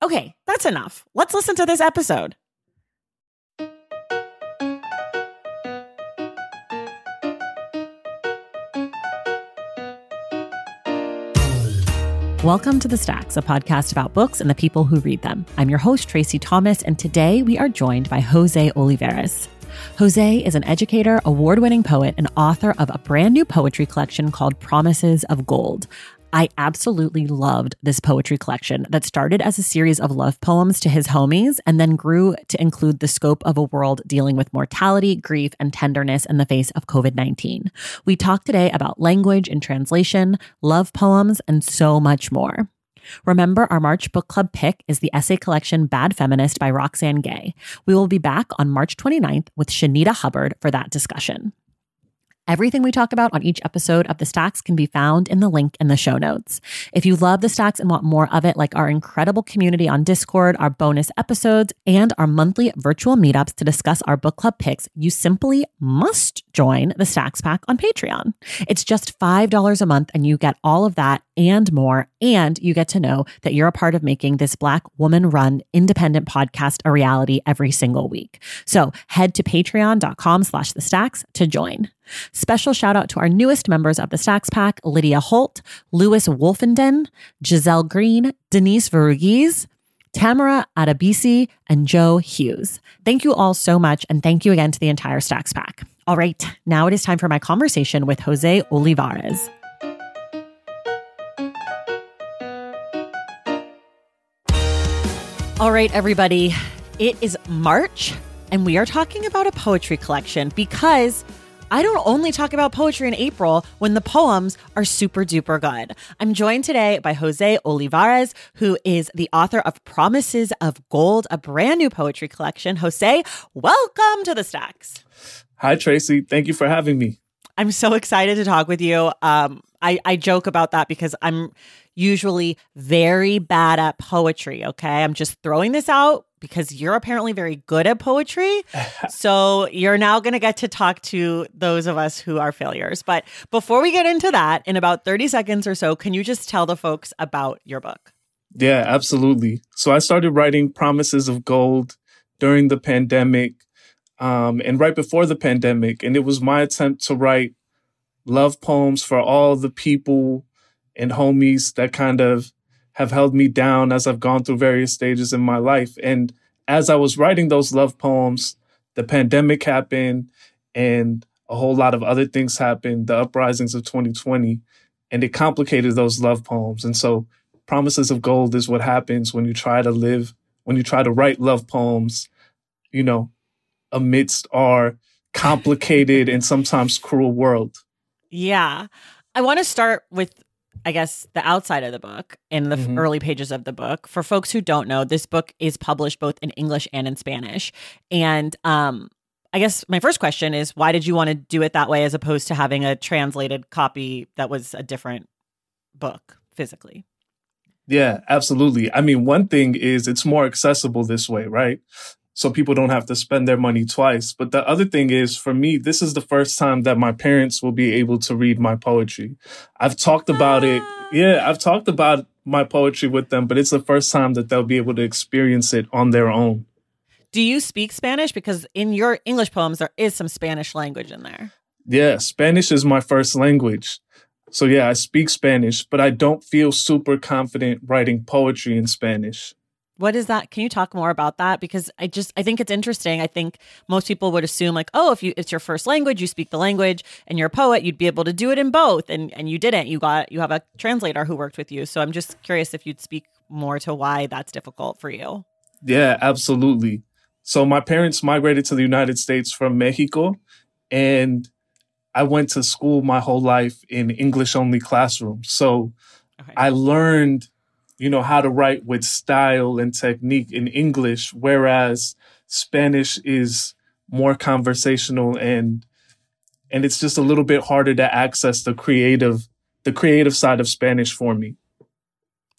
Okay, that's enough. Let's listen to this episode. Welcome to The Stacks, a podcast about books and the people who read them. I'm your host, Tracy Thomas, and today we are joined by Jose Olivarez. Jose is an educator, award winning poet, and author of a brand new poetry collection called Promises of Gold. I absolutely loved this poetry collection that started as a series of love poems to his homies and then grew to include the scope of a world dealing with mortality, grief, and tenderness in the face of COVID 19. We talk today about language and translation, love poems, and so much more. Remember, our March book club pick is the essay collection Bad Feminist by Roxane Gay. We will be back on March 29th with Shanita Hubbard for that discussion. Everything we talk about on each episode of The Stacks can be found in the link in the show notes. If you love The Stacks and want more of it, like our incredible community on Discord, our bonus episodes, and our monthly virtual meetups to discuss our book club picks, you simply must join the Stacks Pack on Patreon. It's just $5 a month, and you get all of that and more. And you get to know that you're a part of making this Black woman run independent podcast a reality every single week. So head to patreon.com slash the stacks to join. Special shout out to our newest members of the Stacks Pack Lydia Holt, Lewis Wolfenden, Giselle Green, Denise Verugis, Tamara Adabisi, and Joe Hughes. Thank you all so much, and thank you again to the entire Stacks Pack. All right, now it is time for my conversation with Jose Olivarez. All right, everybody, it is March, and we are talking about a poetry collection because I don't only talk about poetry in April when the poems are super duper good. I'm joined today by Jose Olivarez, who is the author of Promises of Gold, a brand new poetry collection. Jose, welcome to the Stacks. Hi, Tracy. Thank you for having me. I'm so excited to talk with you. Um, I, I joke about that because I'm usually very bad at poetry. Okay. I'm just throwing this out because you're apparently very good at poetry. so you're now going to get to talk to those of us who are failures. But before we get into that, in about 30 seconds or so, can you just tell the folks about your book? Yeah, absolutely. So I started writing Promises of Gold during the pandemic um, and right before the pandemic. And it was my attempt to write love poems for all the people and homies that kind of have held me down as I've gone through various stages in my life. And as I was writing those love poems, the pandemic happened and a whole lot of other things happened, the uprisings of 2020, and it complicated those love poems. And so, Promises of Gold is what happens when you try to live, when you try to write love poems, you know, amidst our complicated and sometimes cruel world. Yeah. I want to start with I guess, the outside of the book in the mm-hmm. early pages of the book. For folks who don't know, this book is published both in English and in Spanish. And um, I guess my first question is why did you want to do it that way as opposed to having a translated copy that was a different book physically? Yeah, absolutely. I mean, one thing is it's more accessible this way, right? So people don't have to spend their money twice. But the other thing is, for me, this is the first time that my parents will be able to read my poetry. I've talked about it. Ah. Yeah, I've talked about my poetry with them, but it's the first time that they'll be able to experience it on their own. Do you speak Spanish? Because in your English poems, there is some Spanish language in there. Yeah, Spanish is my first language. So yeah, I speak Spanish, but I don't feel super confident writing poetry in Spanish. What is that? Can you talk more about that? Because I just I think it's interesting. I think most people would assume like, oh, if you it's your first language, you speak the language, and you're a poet, you'd be able to do it in both, and and you didn't. You got you have a translator who worked with you. So I'm just curious if you'd speak more to why that's difficult for you. Yeah, absolutely. So my parents migrated to the United States from Mexico, and I went to school my whole life in English only classrooms. So okay. I learned you know, how to write with style and technique in English, whereas Spanish is more conversational and and it's just a little bit harder to access the creative the creative side of Spanish for me.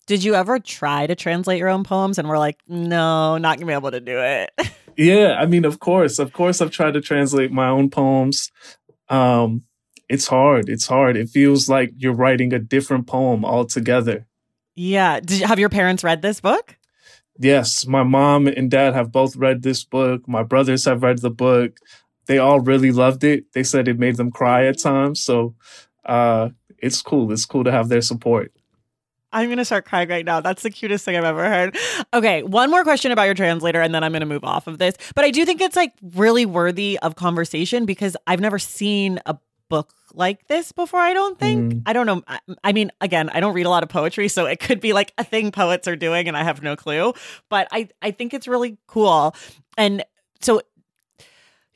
Did you ever try to translate your own poems and were like, no, not gonna be able to do it? yeah, I mean, of course, of course, I've tried to translate my own poems. Um, it's hard. It's hard. It feels like you're writing a different poem altogether. Yeah. Did you, have your parents read this book? Yes, my mom and dad have both read this book. My brothers have read the book. They all really loved it. They said it made them cry at times. So uh, it's cool. It's cool to have their support. I'm going to start crying right now. That's the cutest thing I've ever heard. Okay, one more question about your translator, and then I'm going to move off of this. But I do think it's like really worthy of conversation because I've never seen a book like this before, I don't think. Mm. I don't know. I, I, mean, again, I don't read a lot of poetry, so it could be like a thing poets are doing and I have no clue. But I, I think it's really cool. And so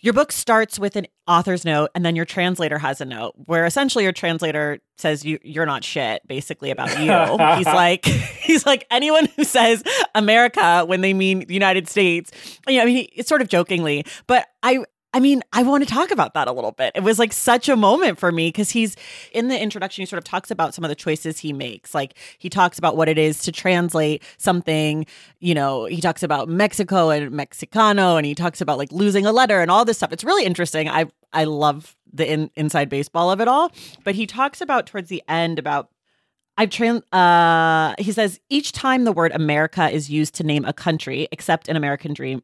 your book starts with an author's note and then your translator has a note where essentially your translator says you you're not shit basically about you he's like he's like anyone who says america when they mean the united states you know i mean it's sort of jokingly but i I mean, I want to talk about that a little bit. It was like such a moment for me because he's in the introduction, he sort of talks about some of the choices he makes. Like he talks about what it is to translate something, you know, he talks about Mexico and Mexicano and he talks about like losing a letter and all this stuff. It's really interesting. I I love the in, inside baseball of it all. But he talks about towards the end about I've trans. Uh, he says each time the word America is used to name a country, except in American Dream,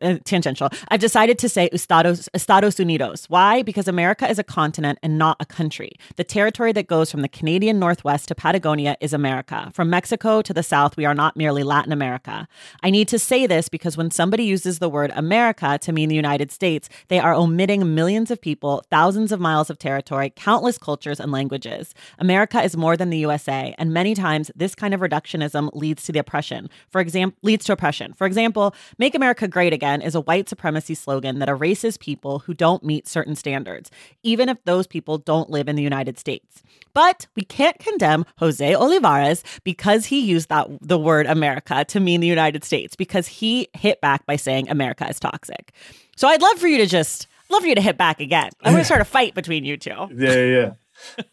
uh, tangential. I've decided to say Estados, Estados Unidos. Why? Because America is a continent and not a country. The territory that goes from the Canadian Northwest to Patagonia is America. From Mexico to the South, we are not merely Latin America. I need to say this because when somebody uses the word America to mean the United States, they are omitting millions of people, thousands of miles of territory, countless cultures and languages. America is more than the USA, and many times this kind of reductionism leads to the oppression. For example, leads to oppression. For example, make America Great Again is a white supremacy slogan that erases people who don't meet certain standards, even if those people don't live in the United States. But we can't condemn Jose Olivarez because he used that the word America to mean the United States because he hit back by saying America is toxic. So I'd love for you to just love for you to hit back again. I'm going to start a fight between you two. Yeah, yeah.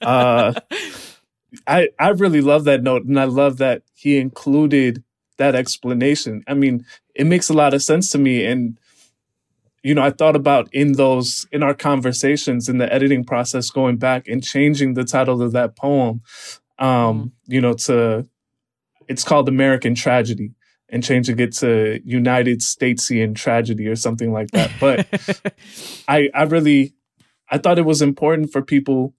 Uh, I I really love that note, and I love that he included that explanation. I mean, it makes a lot of sense to me. And, you know, I thought about in those, in our conversations in the editing process, going back and changing the title of that poem, um, mm you know, to, it's called American Tragedy and changing it to United Statesian Tragedy or something like that. But I, I really, I thought it was important for people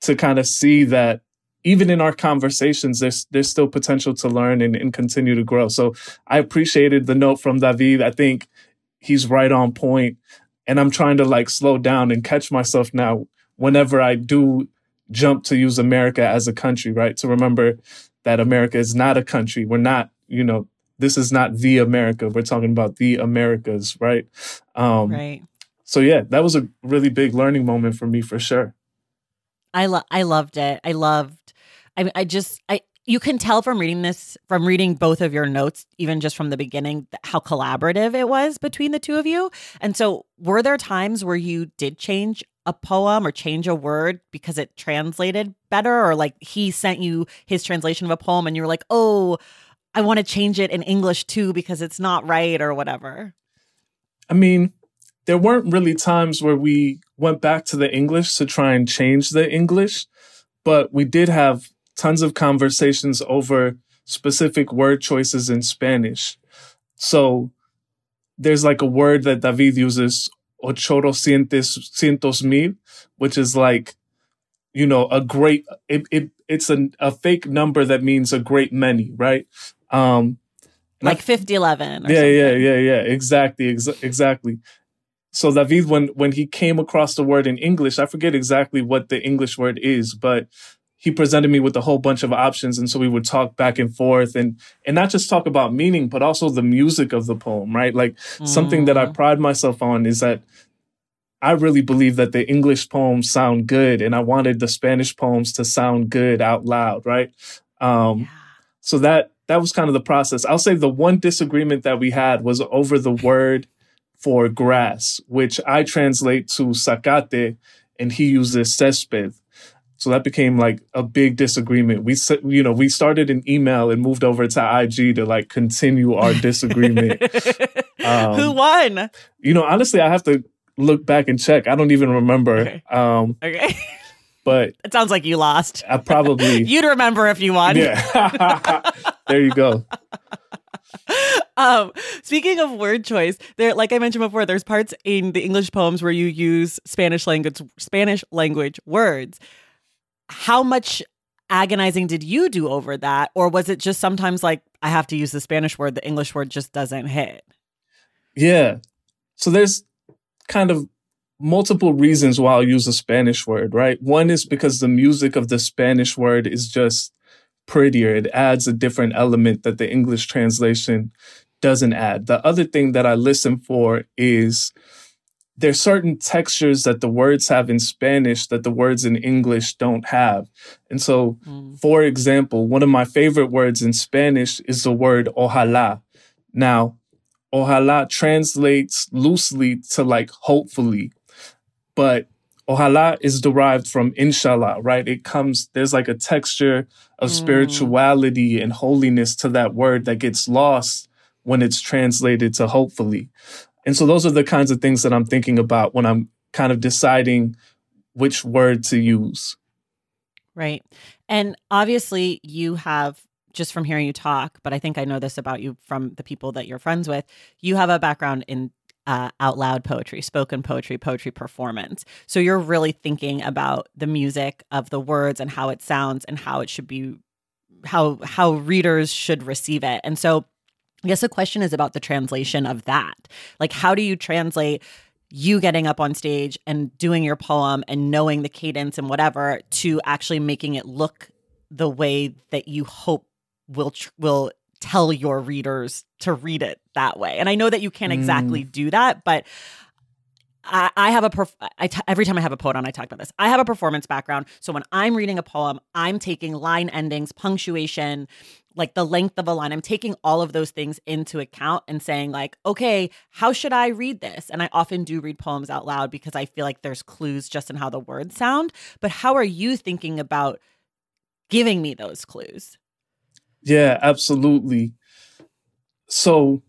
to kind of see that even in our conversations, there's there's still potential to learn and, and continue to grow. So I appreciated the note from David. I think he's right on point, and I'm trying to like slow down and catch myself now whenever I do jump to use America as a country, right? To remember that America is not a country. We're not, you know, this is not the America. We're talking about the Americas, right? Um, right. So yeah, that was a really big learning moment for me for sure. I lo- I loved it. I loved I mean, I just I you can tell from reading this from reading both of your notes even just from the beginning how collaborative it was between the two of you. And so were there times where you did change a poem or change a word because it translated better? Or like he sent you his translation of a poem and you were like oh i want to change it in english too because it's not right or whatever? I mean there weren't really times where we went back to the english to try and change the english but we did have tons of conversations over specific word choices in Spanish. So there's like a word that David uses, ochorocientos cientos mil, which is like you know, a great, it, it it's a, a fake number that means a great many, right? Um, like 5011. Yeah, yeah, yeah, yeah. Exactly, ex- exactly. So David, when when he came across the word in English, I forget exactly what the English word is, but he presented me with a whole bunch of options, and so we would talk back and forth, and and not just talk about meaning, but also the music of the poem, right? Like mm. something that I mm. pride myself on is that I really believe that the English poems sound good, and I wanted the Spanish poems to sound good out loud, right? Um, yeah. So that that was kind of the process. I'll say the one disagreement that we had was over the word for grass, which I translate to zacate, and he uses césped. So that became like a big disagreement. We said, you know, we started an email and moved over to IG to like continue our disagreement. um, Who won? You know, honestly, I have to look back and check. I don't even remember. Okay. Um, okay. But it sounds like you lost. I probably you'd remember if you won. Yeah. there you go. Um, speaking of word choice, there, like I mentioned before, there's parts in the English poems where you use Spanish language Spanish language words. How much agonizing did you do over that, or was it just sometimes like I have to use the Spanish word, the English word just doesn't hit? Yeah. So there's kind of multiple reasons why I'll use a Spanish word, right? One is because the music of the Spanish word is just prettier. It adds a different element that the English translation doesn't add. The other thing that I listen for is there's certain textures that the words have in Spanish that the words in English don't have. And so, mm. for example, one of my favorite words in Spanish is the word ojalá. Now, ojalá translates loosely to like hopefully, but ojalá is derived from inshallah, right? It comes, there's like a texture of mm. spirituality and holiness to that word that gets lost when it's translated to hopefully. And so those are the kinds of things that I'm thinking about when I'm kind of deciding which word to use. Right. And obviously, you have just from hearing you talk, but I think I know this about you from the people that you're friends with. You have a background in uh, out loud poetry, spoken poetry, poetry performance. So you're really thinking about the music of the words and how it sounds and how it should be, how how readers should receive it. And so, I guess the question is about the translation of that. Like, how do you translate? you getting up on stage and doing your poem and knowing the cadence and whatever to actually making it look the way that you hope will tr- will tell your readers to read it that way. And I know that you can't exactly mm. do that, but I, have a perf- I t- every time I have a poet on, I talk about this. I have a performance background, so when I'm reading a poem, I'm taking line endings, punctuation, like the length of a line. I'm taking all of those things into account and saying like, okay, how should I read this? And I often do read poems out loud because I feel like there's clues just in how the words sound. But how are you thinking about giving me those clues? Yeah, absolutely. So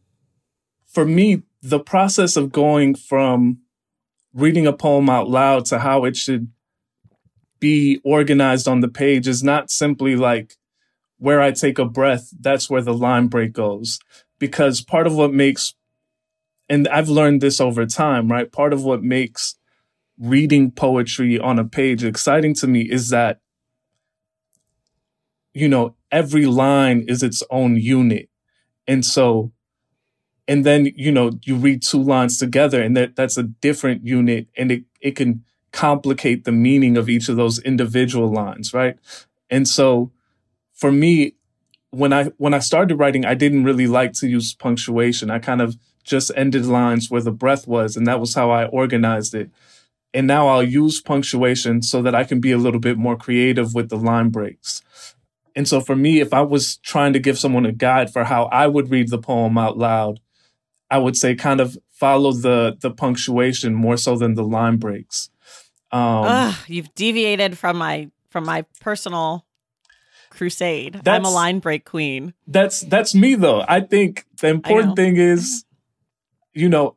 for me, the process of going from reading a poem out loud to how it should be organized on the page is not simply like where I take a breath, that's where the line break goes. Because part of what makes, and I've learned this over time, right? Part of what makes reading poetry on a page exciting to me is that, you know, every line is its own unit. And so, and then, you know, you read two lines together and that, that's a different unit and it, it can complicate the meaning of each of those individual lines, right? And so for me, when I when I started writing, I didn't really like to use punctuation. I kind of just ended lines where the breath was, and that was how I organized it. And now I'll use punctuation so that I can be a little bit more creative with the line breaks. And so for me, if I was trying to give someone a guide for how I would read the poem out loud, I would say kind of follow the the punctuation more so than the line breaks. Um, Ugh, you've deviated from my from my personal crusade. I'm a line break queen. That's that's me though. I think the important thing is, you know,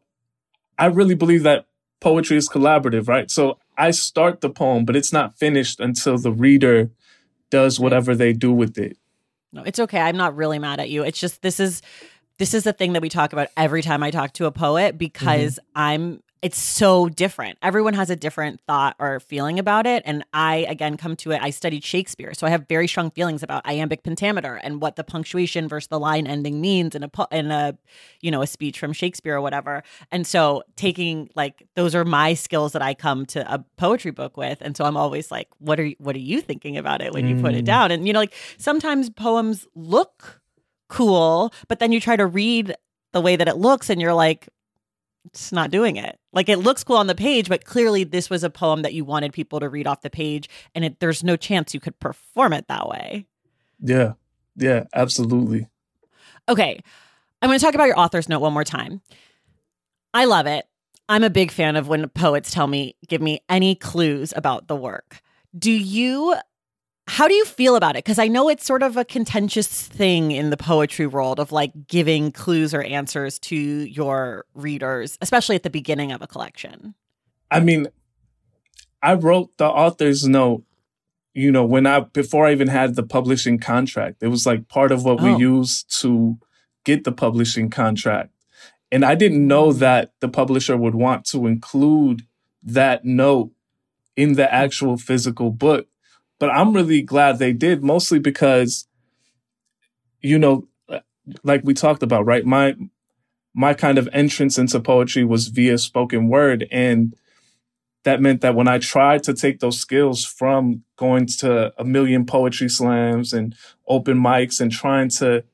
I really believe that poetry is collaborative, right? So I start the poem, but it's not finished until the reader does whatever they do with it. No, it's okay. I'm not really mad at you. It's just this is this is the thing that we talk about every time I talk to a poet because mm-hmm. I'm it's so different. Everyone has a different thought or feeling about it. And I, again, come to it. I studied Shakespeare. So I have very strong feelings about iambic pentameter and what the punctuation versus the line ending means in a, in a, you know, a speech from Shakespeare or whatever. And so taking like, those are my skills that I come to a poetry book with. And so I'm always like, what are, you, what are you thinking about it when you put it mm. down? And, you know, like sometimes poems look cool, but then you try to read the way that it looks and you're like, it's not doing it. Like it looks cool on the page, but clearly this was a poem that you wanted people to read off the page, and it, there's no chance you could perform it that way. Yeah, yeah, absolutely. Okay, I'm going to talk about your author's note one more time. I love it. I'm a big fan of when poets tell me, give me any clues about the work. Do you how do you feel about it? Because I know it's sort of a contentious thing in the poetry world of like giving clues or answers to your readers, especially at the beginning of a collection. I mean, I wrote the author's note, you know, when I, before I even had the publishing contract. It was like part of what oh. we used to get the publishing contract. And I didn't know mm. that the publisher would want to include that note in the actual physical book but I'm really glad they did, mostly because, you know, like we talked about, right? My my kind of entrance into poetry was via spoken word. And that meant that when I tried to take those skills from going to a million poetry slams and open mics and trying to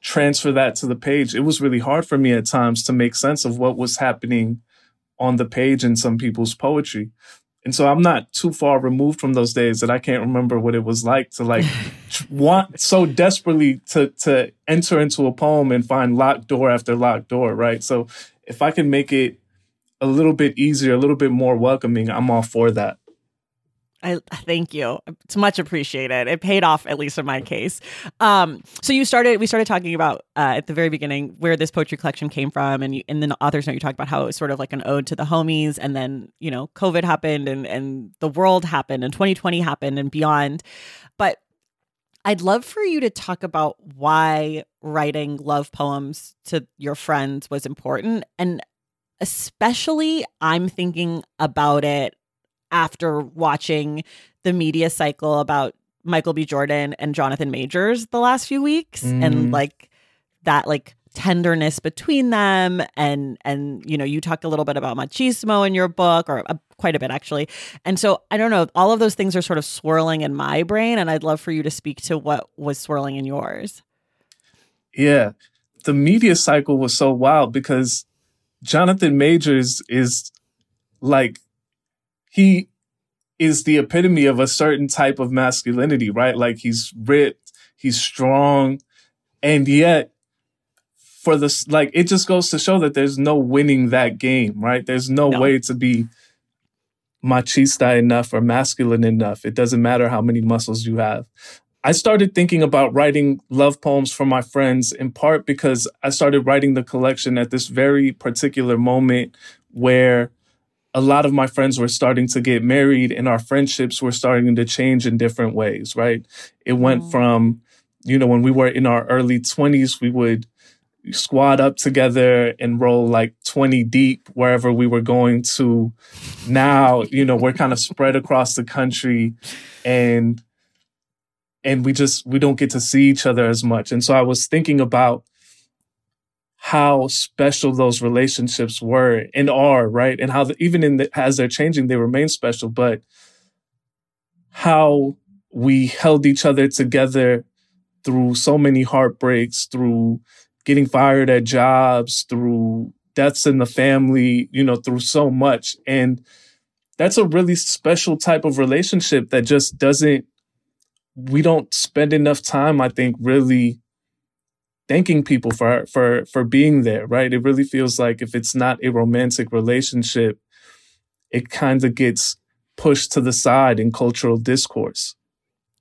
transfer that to the page, it was really hard for me at times to make sense of what was happening on the page in some people's poetry. And so I'm not too far removed from those days that I can't remember what it was like to like want so desperately to to enter into a poem and find locked door after locked door, right? So if I can make it a little bit easier, a little bit more welcoming, I'm all for that. I thank you. It's much appreciated. It paid off, at least in my case. Um, so you started. We started talking about uh, at the very beginning where this poetry collection came from, and you, in the author's note, you talked about how it was sort of like an ode to the homies, and then you know, COVID happened, and and the world happened, and 2020 happened, and beyond. But I'd love for you to talk about why writing love poems to your friends was important, and especially I'm thinking about it after watching the media cycle about Michael B. Jordan and Jonathan Majors the last few weeks mm. and like that like tenderness between them and and you know you talk a little bit about machismo in your book or uh, quite a bit actually and so i don't know all of those things are sort of swirling in my brain and i'd love for you to speak to what was swirling in yours yeah the media cycle was so wild because jonathan majors is like he is the epitome of a certain type of masculinity, right? Like he's ripped, he's strong, and yet for this like it just goes to show that there's no winning that game, right? There's no, no. way to be machista enough or masculine enough. It doesn't matter how many muscles you have. I started thinking about writing love poems for my friends in part because I started writing the collection at this very particular moment where a lot of my friends were starting to get married and our friendships were starting to change in different ways, right? It went mm. from, you know, when we were in our early 20s, we would squad up together and roll like 20 deep wherever we were going to. Now, you know, we're kind of spread across the country and and we just we don't get to see each other as much. And so I was thinking about how special those relationships were and are, right? And how the, even in the, as they're changing, they remain special, but how we held each other together through so many heartbreaks, through getting fired at jobs, through deaths in the family, you know, through so much. And that's a really special type of relationship that just doesn't, we don't spend enough time, I think, really thanking people for for for being there right? It really feels like if it's not a romantic relationship it kind of gets pushed to the side in cultural discourse.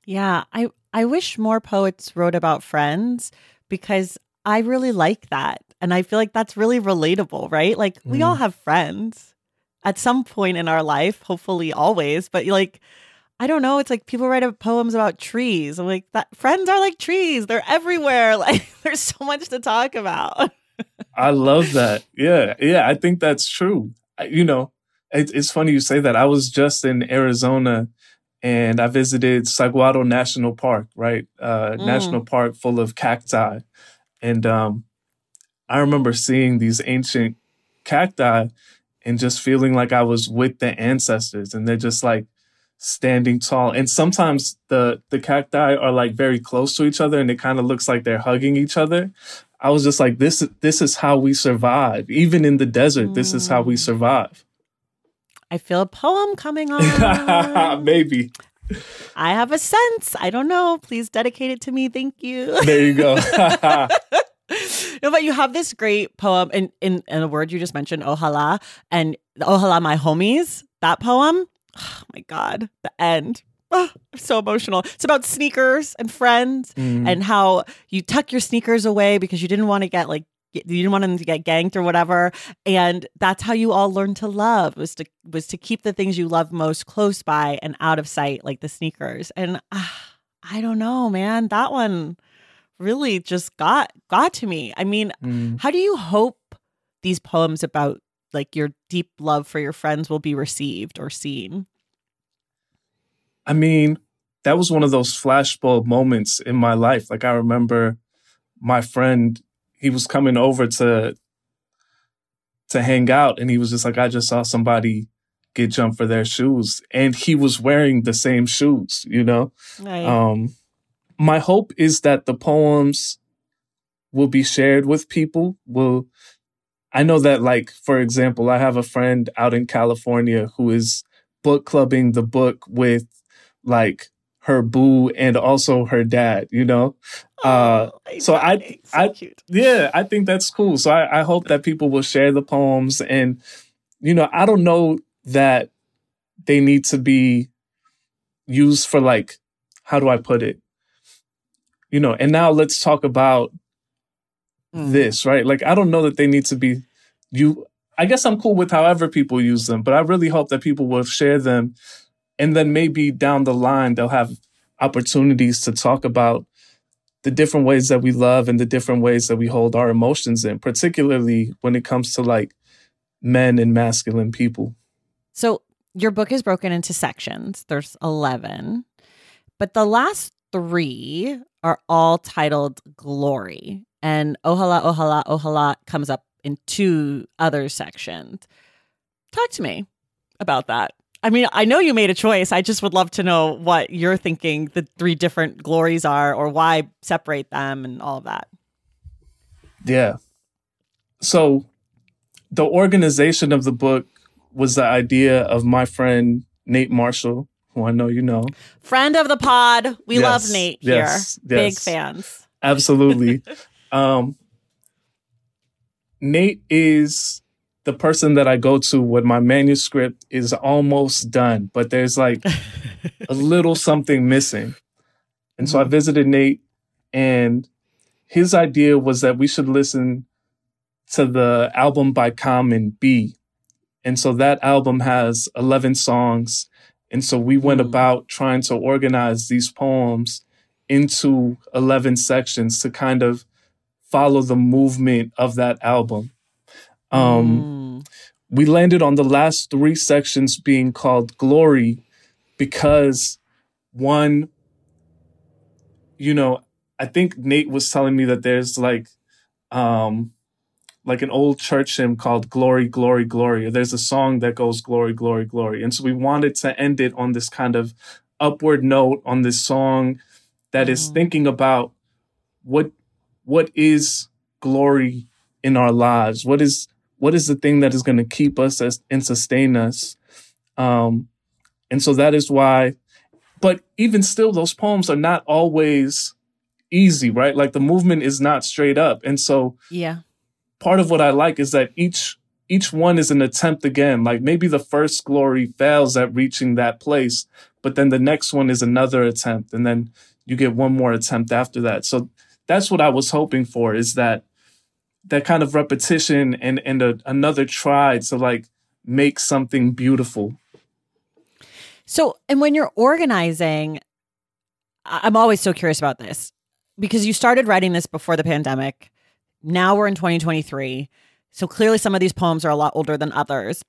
Yeah i i wish more poets wrote about friends because i really like that and i feel like that's really relatable right? Like we all mm. have friends at some point in our life hopefully always but like I don't know. It's like people write up poems about trees. I'm like, that friends are like trees. They're everywhere. Like there's so much to talk about. I love that. Yeah. Yeah. I think that's true. you know, it, it's funny you say that. I was just in Arizona and I visited Saguaro National Park, right? Uh, mm. National park full of cacti. And um, I remember seeing these ancient cacti and just feeling like I was with the ancestors and they're just like standing tall. And sometimes the the cacti are like very close to each other and it kind of looks like they're hugging each other. I was just like this this is how we survive. Even in the desert, mm. this is how we mm. survive. I feel a poem coming on. Maybe. I have a sense. I don't know. Please dedicate it to me. Thank you. There you go. no, but you have this great poem in, in, in a word you just mentioned, Ojalá, and Ojalá My Homies, that poem. Oh my God, the end. Oh, I'm so emotional. It's about sneakers and friends mm. and how you tuck your sneakers away because you didn't want to get like you didn't want them to get ganked or whatever and that's how you all learned to love was to was to keep the things you love most close by and out of sight like the sneakers and uh, i don't know man that one really just got got to me i mean mm. how do you hope these poems about like your deep love for your friends will be received or seen i mean that was one of those flashbulb moments in my life like i remember my friend he was coming over to to hang out and he was just like, I just saw somebody get jumped for their shoes. And he was wearing the same shoes, you know? Right. Um my hope is that the poems will be shared with people. Will I know that like, for example, I have a friend out in California who is book clubbing the book with like her boo and also her dad, you know? Uh, oh, so I, so I, cute. yeah, I think that's cool. So I, I hope that people will share the poems and, you know, I don't know that they need to be used for like, how do I put it? You know, and now let's talk about mm. this, right? Like, I don't know that they need to be you. I guess I'm cool with however people use them, but I really hope that people will share them and then maybe down the line, they'll have opportunities to talk about the different ways that we love and the different ways that we hold our emotions in, particularly when it comes to like men and masculine people. So your book is broken into sections. There's 11, but the last three are all titled Glory. And Ojalá, Ojalá, Ojalá comes up in two other sections. Talk to me about that. I mean, I know you made a choice. I just would love to know what you're thinking the three different glories are or why separate them and all of that. Yeah. So the organization of the book was the idea of my friend Nate Marshall, who I know you know. Friend of the pod. We yes, love Nate here. Yes, Big fans. Absolutely. um, Nate is the person that I go to when my manuscript is almost done, but there's like a little something missing. And so I mm-hmm. visited Nate, and his idea was that we should listen to the album by Common Be. And so that album has 11 songs. And so we went mm. about trying to organize these poems into 11 sections to kind of follow the movement of that album. Um, mm. We landed on the last three sections being called Glory because one, you know, I think Nate was telling me that there's like, um, like an old church hymn called Glory, Glory, Glory. There's a song that goes Glory, Glory, Glory. And so we wanted to end it on this kind of upward note on this song that mm. is thinking about what what is glory in our lives? What is what is the thing that is going to keep us as, and sustain us? Um, and so that is why, but even still, those poems are not always easy, right? Like the movement is not straight up. And so, yeah, part of what I like is that each each one is an attempt again. Like maybe the first glory fails at reaching that place, but then the next one is another attempt, and then you get one more attempt after that. So that's what I was hoping for is that that kind of repetition and and a, another try to like make something beautiful. So, and when you're organizing, I'm always so curious about this because you started writing this before the pandemic. Now we're in 2023. So clearly some of these poems are a lot older than others.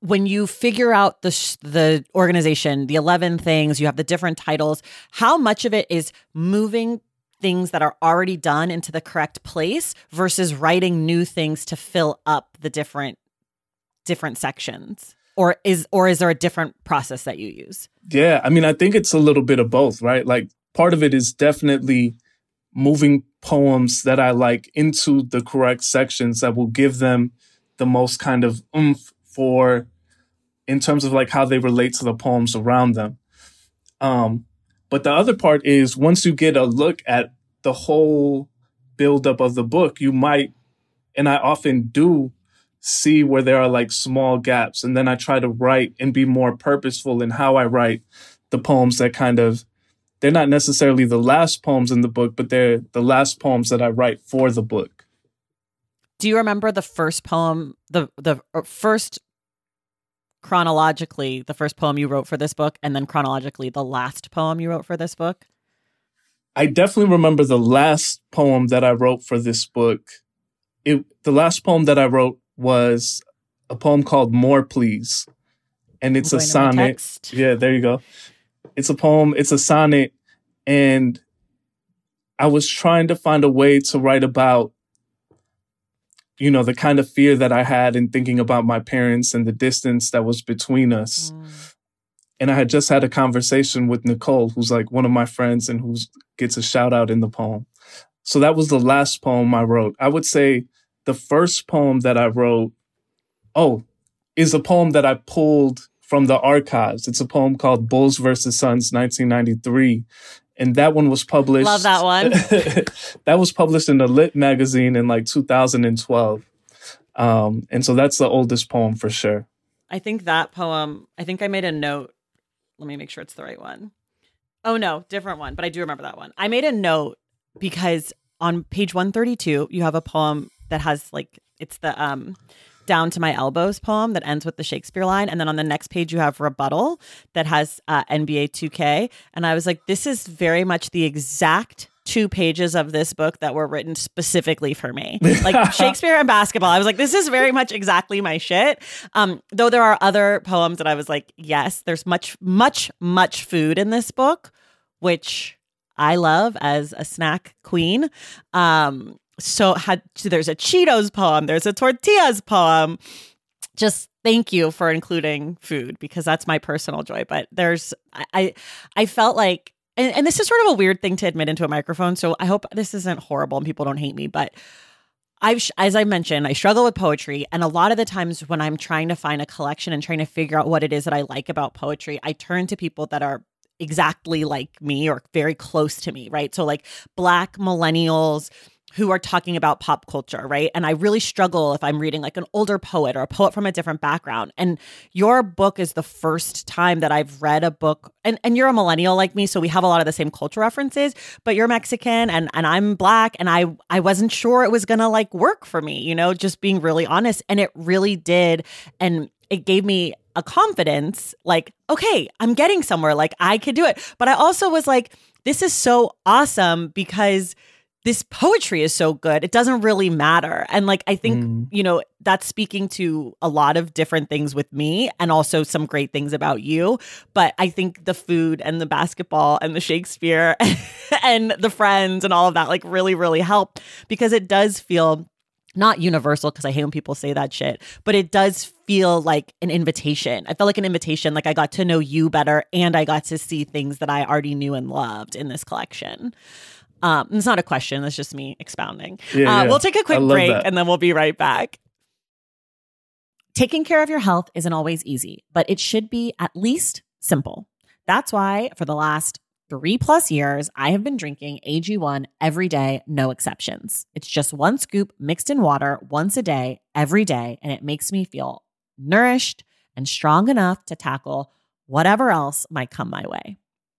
when you figure out the sh- the organization, the 11 things, you have the different titles, how much of it is moving things that are already done into the correct place versus writing new things to fill up the different different sections? Or is or is there a different process that you use? Yeah, I mean, I think it's a little bit of both, right? Like part of it is definitely moving poems that I like into the correct sections that will give them the most kind of oomph for in terms of like how they relate to the poems around them. Um, but the other part is once you get a look at the whole buildup of the book, you might, and I often do see where there are like small gaps. And then I try to write and be more purposeful in how I write the poems that kind of, they're not necessarily the last poems in the book, but they're the last poems that I write for the book. Do you remember the first poem, the the uh, first chronologically the first poem you wrote for this book and then chronologically the last poem you wrote for this book? I definitely remember the last poem that I wrote for this book. It the last poem that I wrote was a poem called More Please. And it's a sonnet. Yeah, there you go. It's a poem, it's a sonnet and I was trying to find a way to write about you know, the kind of fear that I had in thinking about my parents and the distance that was between us. Mm. And I had just had a conversation with Nicole, who's like one of my friends and who gets a shout out in the poem. So that was the last poem I wrote. I would say the first poem that I wrote, oh, is a poem that I pulled from the archives. It's a poem called Bulls versus Suns, 1993 and that one was published. Love that one. that was published in the Lit magazine in like 2012. Um, and so that's the oldest poem for sure. I think that poem, I think I made a note. Let me make sure it's the right one. Oh, no, different one, but I do remember that one. I made a note because on page 132, you have a poem that has like, it's the, um, down to my elbows poem that ends with the Shakespeare line. And then on the next page, you have rebuttal that has uh, NBA 2K. And I was like, this is very much the exact two pages of this book that were written specifically for me. Like Shakespeare and basketball. I was like, this is very much exactly my shit. Um, though there are other poems that I was like, yes, there's much, much, much food in this book, which I love as a snack queen. Um, so had there's a Cheetos poem, there's a tortillas poem. Just thank you for including food because that's my personal joy. But there's I I felt like and, and this is sort of a weird thing to admit into a microphone. So I hope this isn't horrible and people don't hate me, but I've, as I mentioned, I struggle with poetry. And a lot of the times when I'm trying to find a collection and trying to figure out what it is that I like about poetry, I turn to people that are exactly like me or very close to me, right? So, like black millennials who are talking about pop culture, right? And I really struggle if I'm reading like an older poet or a poet from a different background. And your book is the first time that I've read a book and, and you're a millennial like me, so we have a lot of the same culture references, but you're Mexican and and I'm black and I I wasn't sure it was gonna like work for me, you know, just being really honest. And it really did. And it gave me a confidence like, okay, I'm getting somewhere, like I could do it. But I also was like, this is so awesome because this poetry is so good it doesn't really matter and like i think mm. you know that's speaking to a lot of different things with me and also some great things about you but i think the food and the basketball and the shakespeare and the friends and all of that like really really help because it does feel not universal because I hate when people say that shit, but it does feel like an invitation. I felt like an invitation. Like I got to know you better and I got to see things that I already knew and loved in this collection. Um, it's not a question. It's just me expounding. Yeah, uh, yeah. We'll take a quick break that. and then we'll be right back. Taking care of your health isn't always easy, but it should be at least simple. That's why for the last three plus years, I have been drinking AG1 every day, no exceptions. It's just one scoop mixed in water once a day, every day, and it makes me feel nourished and strong enough to tackle whatever else might come my way.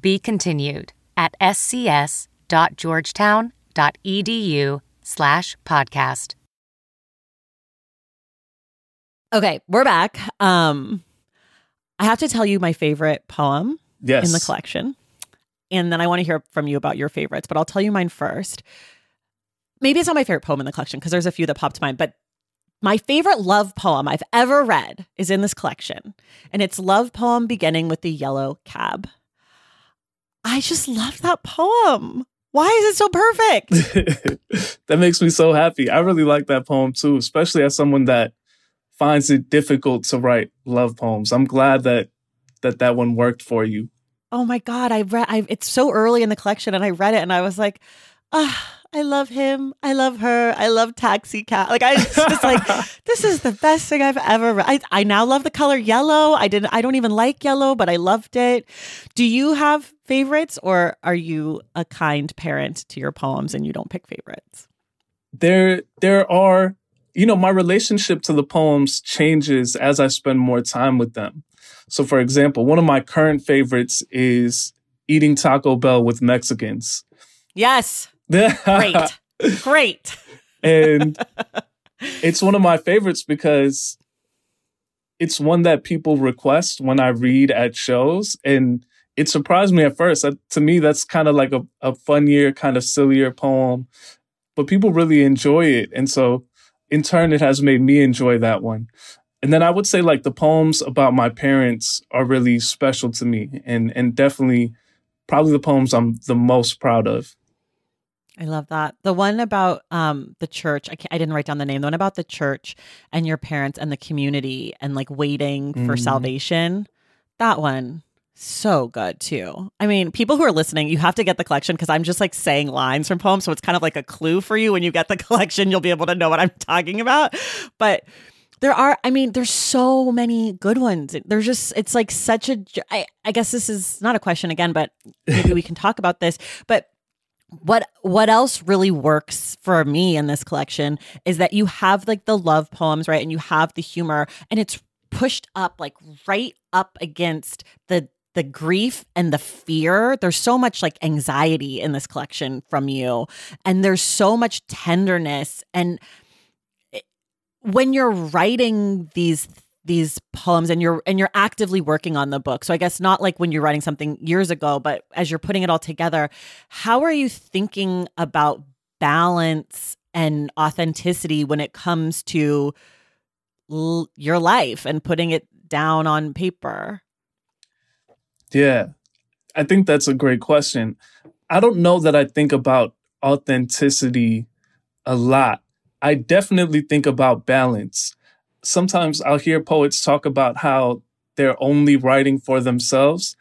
be continued at scs.georgetown.edu slash podcast. Okay, we're back. Um, I have to tell you my favorite poem Yes. in the collection. And then I want to hear from you about your favorites, but I'll tell you mine first. Maybe it's not my favorite poem in the collection because there's a few that popped to mind, but my favorite love poem I've ever read is in this collection. And it's love poem beginning with the yellow cab. I just love that poem. Why is it so perfect? that makes me so happy. I really like that poem too, especially as someone that finds it difficult to write love poems. I'm glad that that that one worked for you. Oh my god, I read I, it's so early in the collection and I read it and I was like, ah, I love him. I love her. I love Taxi Cat. Like I was like, this is the best thing I've ever read. I, I now love the color yellow. I didn't I don't even like yellow, but I loved it. Do you have favorites or are you a kind parent to your poems and you don't pick favorites? There there are you know, my relationship to the poems changes as I spend more time with them. So for example, one of my current favorites is eating Taco Bell with Mexicans. Yes. Great. Great. and it's one of my favorites because it's one that people request when I read at shows. And it surprised me at first. To me, that's kind of like a, a funnier, kind of sillier poem, but people really enjoy it. And so in turn, it has made me enjoy that one. And then I would say like the poems about my parents are really special to me and, and definitely probably the poems I'm the most proud of. I love that. The one about um the church, I I didn't write down the name. The one about the church and your parents and the community and like waiting for Mhm. salvation. That one so good too. I mean, people who are listening, you have to get the collection because I'm just like saying lines from poems, so it's kind of like a clue for you when you get the collection, you'll be able to know what I'm talking about. But there are, I mean, there's so many good ones. There's just, it's like such a. I, I guess this is not a question again, but maybe we can talk about this. But what what else really works for me in this collection is that you have like the love poems right and you have the humor and it's pushed up like right up against the the grief and the fear. There's so much like anxiety in this collection from you and there's so much tenderness and it- when you're writing these these poems and you're and you're actively working on the book so i guess not like when you're writing something years ago but as you're putting it all together how are you thinking about balance and authenticity when it comes to l- your life and putting it down on paper Yeah, I think that's a great question. I don't know that I think about authenticity a lot. I definitely think about balance. Sometimes I'll hear poets talk about how they're only writing for themselves.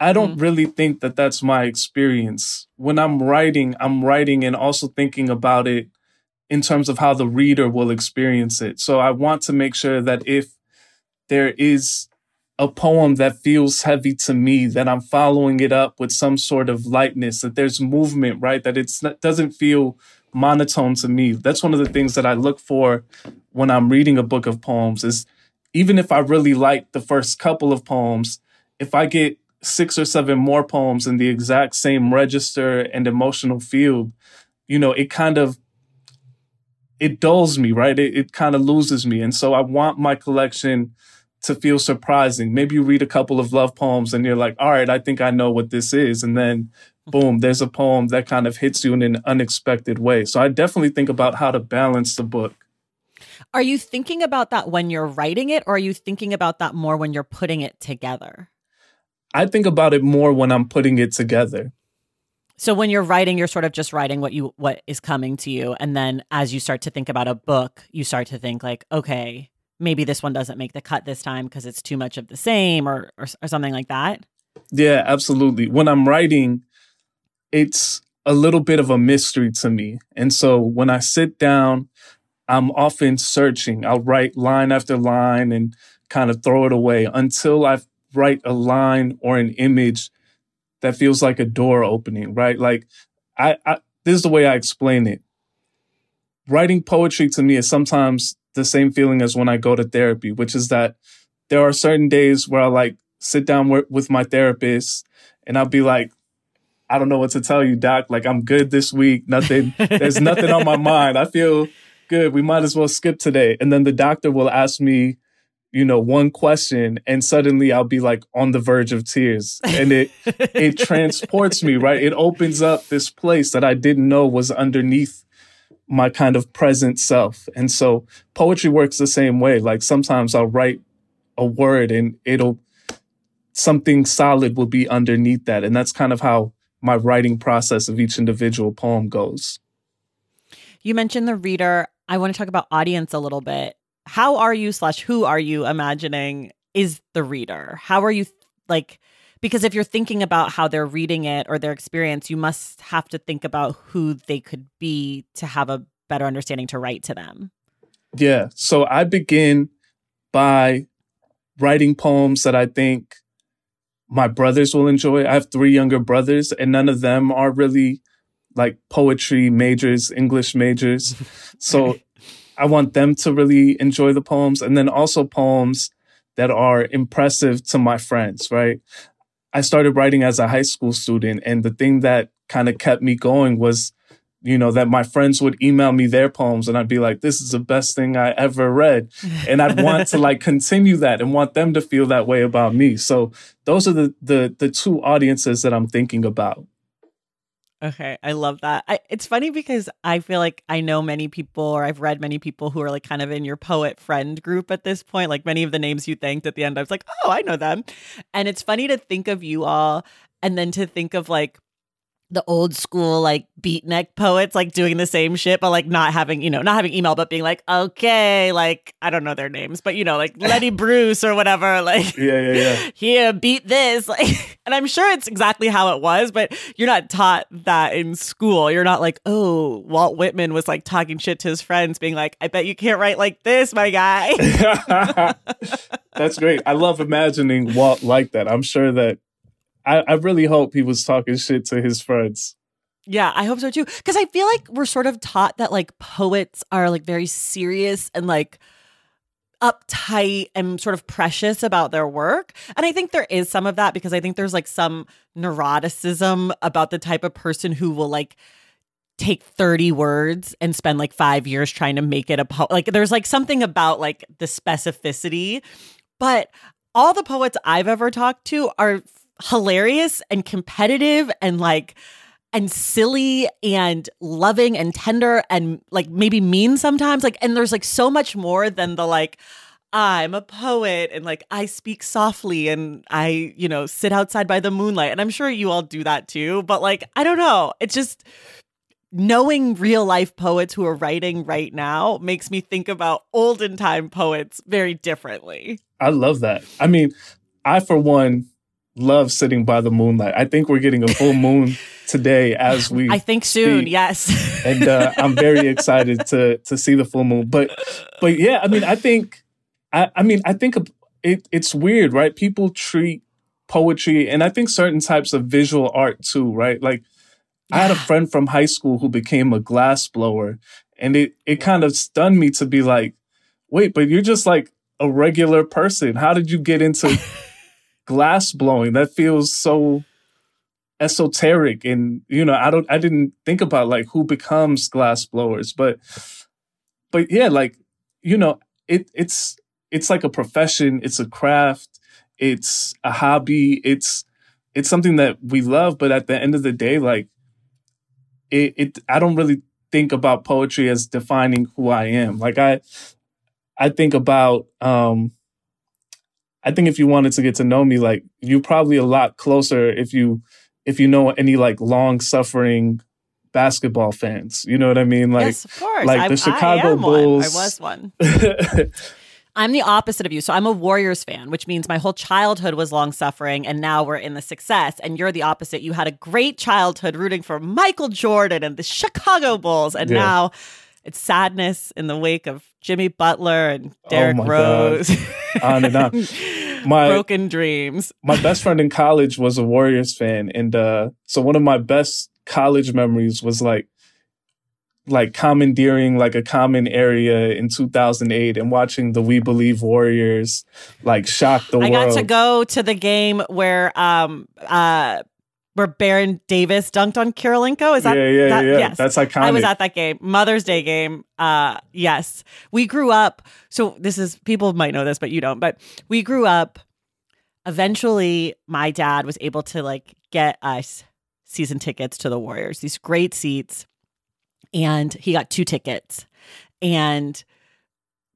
I don't mm-hmm. really think that that's my experience. When I'm writing, I'm writing and also thinking about it in terms of how the reader will experience it. So I want to make sure that if there is a poem that feels heavy to me, that I'm following it up with some sort of lightness, that there's movement, right? That it doesn't feel monotone to me. That's one of the things that I look for when I'm reading a book of poems is even if I really like the first couple of poems, if I get six or seven more poems in the exact same register and emotional field, you know, it kind of it dulls me, right? It, it kind of loses me. And so I want my collection to feel surprising. Maybe you read a couple of love poems and you're like, all right, I think I know what this is. And then boom, there's a poem that kind of hits you in an unexpected way. So I definitely think about how to balance the book. Are you thinking about that when you're writing it, or are you thinking about that more when you're putting it together? I think about it more when I'm putting it together. So when you're writing, you're sort of just writing what you what is coming to you, and then as you start to think about a book, you start to think like, okay, maybe this one doesn't make the cut this time because it's too much of the same, or, or or something like that. Yeah, absolutely. When I'm writing, it's a little bit of a mystery to me, and so when I sit down, I'm often searching. I'll write line after line and kind of throw it away until I write a line or an image that feels like a door opening, right? Like I, I this is the way I explain it. Writing poetry to me is sometimes the same feeling as when I go to therapy, which is that there are certain days where I like sit down with, with my therapist and I'll be like, I don't know what to tell you, doc. Like I'm good this week. Nothing, there's nothing on my mind. I feel good. We might as well skip today. And then the doctor will ask me you know, one question and suddenly I'll be like on the verge of tears. And it it transports me, right? It opens up this place that I didn't know was underneath my kind of present self. And so poetry works the same way. Like sometimes I'll write a word and it'll something solid will be underneath that. And that's kind of how my writing process of each individual poem goes. You mentioned the reader. I want to talk about audience a little bit how are you slash who are you imagining is the reader? How are you like because if you're thinking about how they're reading it or their experience, you must have to think about who they could be to have a better understanding to write to them. Yeah. So I begin by writing poems that I think my brothers will enjoy. I have three younger brothers, and none of them are really like poetry majors, English majors. So I want them to really enjoy the poems and then also poems that are impressive to my friends, right? I started writing as a high school student and the thing that kind of kept me going was, you know, that my friends would email me their poems and I'd be like, this is the best thing I ever read. And I'd want to like continue that and want them to feel that way about me. So those are the the the two audiences that I'm thinking about. Okay, I love that. I, it's funny because I feel like I know many people, or I've read many people who are like kind of in your poet friend group at this point. Like many of the names you thanked at the end, I was like, oh, I know them. And it's funny to think of you all and then to think of like the old school like beatnik poets like doing the same shit but like not having you know not having email but being like okay like i don't know their names but you know like letty bruce or whatever like yeah yeah yeah. Here beat this like and i'm sure it's exactly how it was but you're not taught that in school. You're not like oh walt whitman was like talking shit to his friends being like i bet you can't write like this my guy that's great. I love imagining walt like that. I'm sure that I, I really hope he was talking shit to his friends. Yeah, I hope so too. Because I feel like we're sort of taught that like poets are like very serious and like uptight and sort of precious about their work. And I think there is some of that because I think there's like some neuroticism about the type of person who will like take 30 words and spend like 5 years trying to make it a poem. like there's like something about like the specificity. But all the poets I've ever talked to are hilarious and competitive and like and silly and loving and tender and like maybe mean sometimes like and there's like so much more than the like I'm a poet and like I speak softly and I, you know, sit outside by the moonlight. And I'm sure you all do that too. But like, I don't know. It's just knowing real life poets who are writing right now makes me think about olden time poets very differently. I love that. I mean, I for one love sitting by the moonlight. I think we're getting a full moon today as we I think soon, speak. yes. and uh, I'm very excited to to see the full moon. But but yeah, I mean, I think I, I mean, I think it, it's weird, right? People treat poetry and I think certain types of visual art too, right? Like I had a friend from high school who became a glass blower, and it it kind of stunned me to be like, wait, but you're just like a regular person. How did you get into glass blowing? That feels so esoteric and you know i don't i didn't think about like who becomes glass blowers but but yeah like you know it it's it's like a profession. It's a craft. It's a hobby. It's it's something that we love but at the end of the day like it, it i don't really think about poetry as defining who i am. Like i i think about um i think if you wanted to get to know me like you're probably a lot closer if you if you know any like long suffering basketball fans. You know what I mean? Like, yes, of course. like I'm, the Chicago I Bulls. One. I was one. I'm the opposite of you. So I'm a Warriors fan, which means my whole childhood was long suffering and now we're in the success. And you're the opposite. You had a great childhood rooting for Michael Jordan and the Chicago Bulls. And Yeah. now it's sadness in the wake of Jimmy Butler and Derrick Oh Rose. On and on. My Broken dreams. my best friend in college was a Warriors fan, and uh, so one of my best college memories was like like commandeering like a common area in 2008 and watching the We Believe Warriors like shock the I world. I got to go to the game where um uh where Baron Davis dunked on Kirilenko. Is that yeah, yeah, that, yeah. Yes. That's iconic. I was at that game, Mother's Day game. Uh, yes, we grew up. So this is people might know this, but you don't. But we grew up. Eventually, my dad was able to like get us season tickets to the Warriors. These great seats, and he got two tickets. And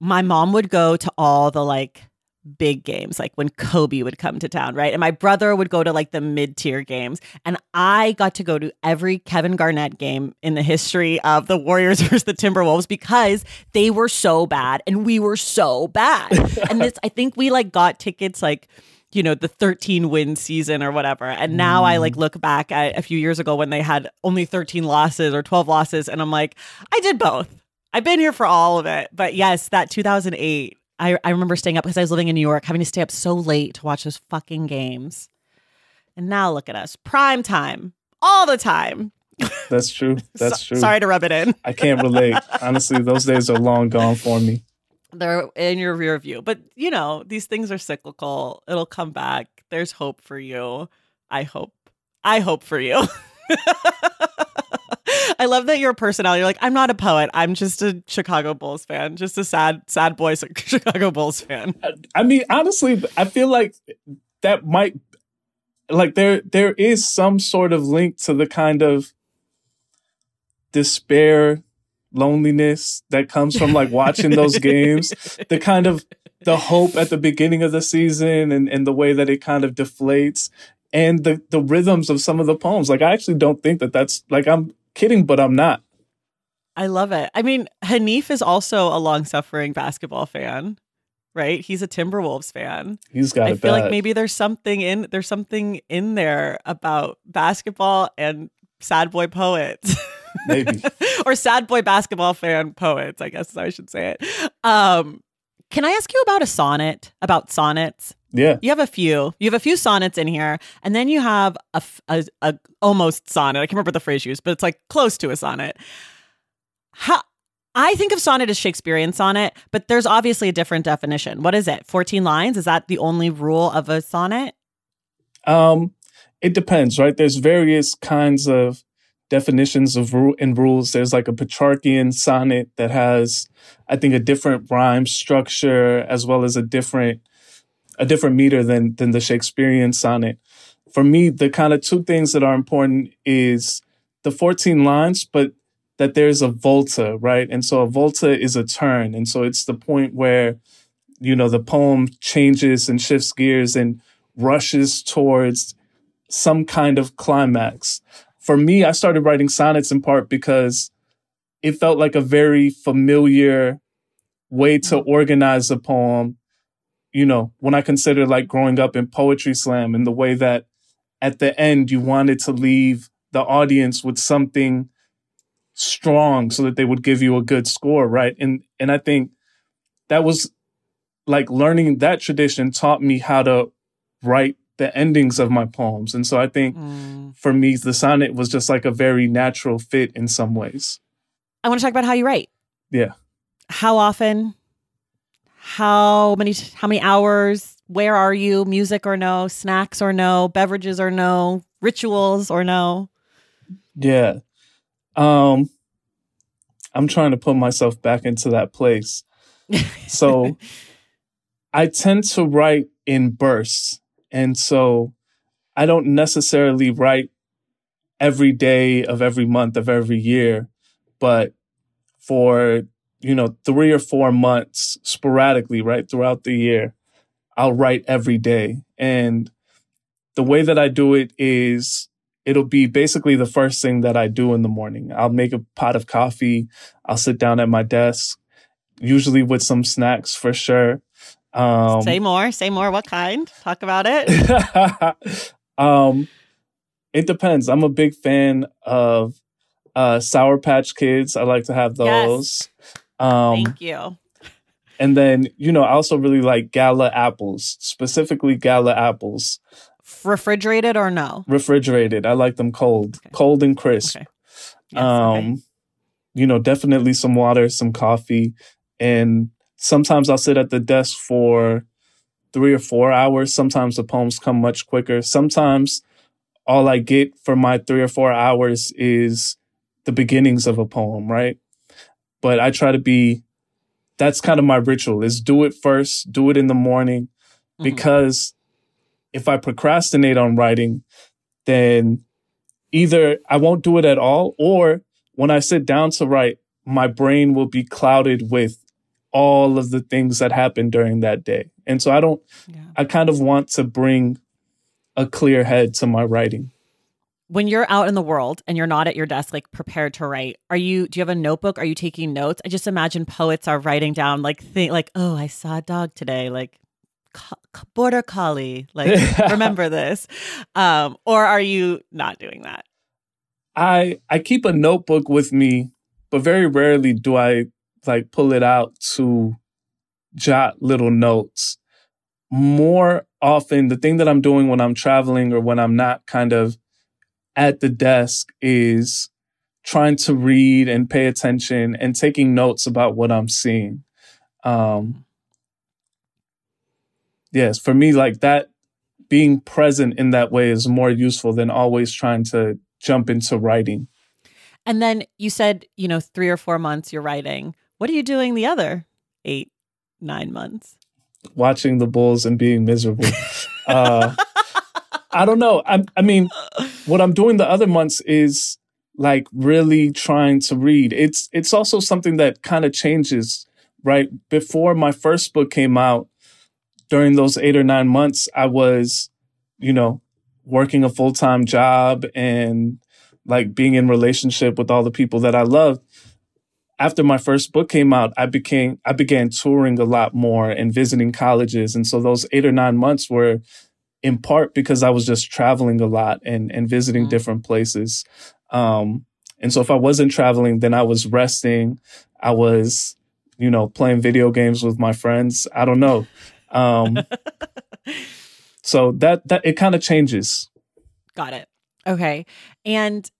my mom would go to all the like big games, like when Kobe would come to town, right? And my brother would go to like the mid tier games. And I got to go to every Kevin Garnett game in the history of the Warriors versus the Timberwolves because they were so bad and we were so bad. and this, I think we like got tickets like, you know, the 13 win season or whatever. And now I like mm. look back at a few years ago when they had only 13 losses or 12 losses. And I'm like, I did both. I've been here for all of it. But yes, that 2008, I, I remember staying up because I was living in New York, having to stay up so late to watch those fucking games. And now look at us, prime time, all the time. That's true. That's So- true. Sorry to rub it in. I can't relate. Honestly, those days are long gone for me. They're in your rear view. But, you know, these things are cyclical. It'll come back. There's hope for you. I hope. I hope for you. I love that your personality. You're like, I'm not a poet. I'm just a Chicago Bulls fan, just a sad, sad boy Chicago Bulls fan. I mean, honestly, I feel like that might like there there is some sort of link to the kind of despair, loneliness that comes from like watching those games. The kind of the hope at the beginning of the season and, and the way that it kind of deflates and the the rhythms of some of the poems. Like I actually don't think that that's like I'm kidding, but I'm not. I love it. I mean, Hanif is also a long suffering basketball fan, right? He's a Timberwolves fan. He's got I feel bad. like maybe there's something in there's something in there about basketball and sad boy poets. Maybe. or sad boy basketball fan poets, I guess I should say it. Um, can I ask you about a sonnet, about sonnets? Yeah. You have a few. You have a few sonnets in here, and then you have a, a almost sonnet. I can't remember the phrase used, but it's like close to a sonnet. How I think of sonnet as Shakespearean sonnet, but there's obviously a different definition. What is it? 14 lines? Is that the only rule of a sonnet? Um, it depends, right? There's various kinds of definitions of ru- and rules. There's like a Petrarchian sonnet that has, I think, a different rhyme structure as well as a different a different meter than than the Shakespearean sonnet. For me, the kind of two things that are important is the 14 lines, but that there's a volta, right? And so a volta is a turn. And so it's the point where, you know, the poem changes and shifts gears and rushes towards some kind of climax. for me, I started writing sonnets in part because it felt like a very familiar way to organize a poem. You know, when I consider like growing up in poetry slam and the way that at the end you wanted to leave the audience with something strong so that they would give you a good score, right? And and I think that was like learning that tradition taught me how to write the endings of my poems. And so I think mm. for me, the sonnet was just like a very natural fit in some ways. I want to talk about how you write. Yeah. How often? How many how many hours? Where are you? Music or no? Snacks or no? Beverages or no? Rituals or no? Yeah. Um I'm trying to put myself back into that place. So I tend to write in bursts. And so I don't necessarily write every day of every month of every year, but for, you know, three or four months sporadically, right, throughout the year, I'll write every day. And the way that I do it is it'll be basically the first thing that I do in the morning. I'll make a pot of coffee. I'll sit down at my desk, usually with some snacks for sure. Um, say more. Say more. What kind? Talk about it. um, it depends. I'm a big fan of uh, Sour Patch Kids. I like to have those. Yes. Um, Thank you. And then, you know, I also really like Gala apples, specifically Gala apples. Refrigerated or no? Refrigerated. I like them cold, okay. cold and crisp. Okay. Yes, um, okay. you know, definitely some water, some coffee, and sometimes I'll sit at the desk for three or four hours. Sometimes the poems come much quicker. Sometimes all I get for my three or four hours is the beginnings of a poem, right? But I try to be, that's kind of my ritual is do it first, do it in the morning, mm-hmm. because if I procrastinate on writing, then either I won't do it at all, or when I sit down to write, my brain will be clouded with all of the things that happened during that day. And so I don't, yeah. I kind of want to bring a clear head to my writing. When you're out in the world and you're not at your desk, like prepared to write, are you, do you have a notebook? Are you taking notes? I just imagine poets are writing down like, think like, oh, I saw a dog today, like border collie, like, remember this. Um, or are you not doing that? I, I keep a notebook with me, but very rarely do I like pull it out to jot little notes. More often, the thing that I'm doing when I'm traveling or when I'm not kind of at the desk is trying to read and pay attention and taking notes about what I'm seeing. Um, yes, for me, like that, being present in that way is more useful than always trying to jump into writing. And then you said, you know, three or four months you're writing. What are you doing the other eight, nine months? Watching the Bulls and being miserable. uh, I don't know. I, I mean, what I'm doing the other months is like really trying to read. It's it's also something that kind of changes, right? Before my first book came out, during those eight or nine months, I was, you know, working a full time job and like being in relationship with all the people that I loved after my first book came out, I became I began touring a lot more and visiting colleges. And so those eight or nine months were in part because I was just traveling a lot and and visiting mm-hmm. different places. Um, and so if I wasn't traveling, then I was resting. I was, you know, playing video games with my friends. I don't know. Um, so that that it kind of changes. Got it. Okay. And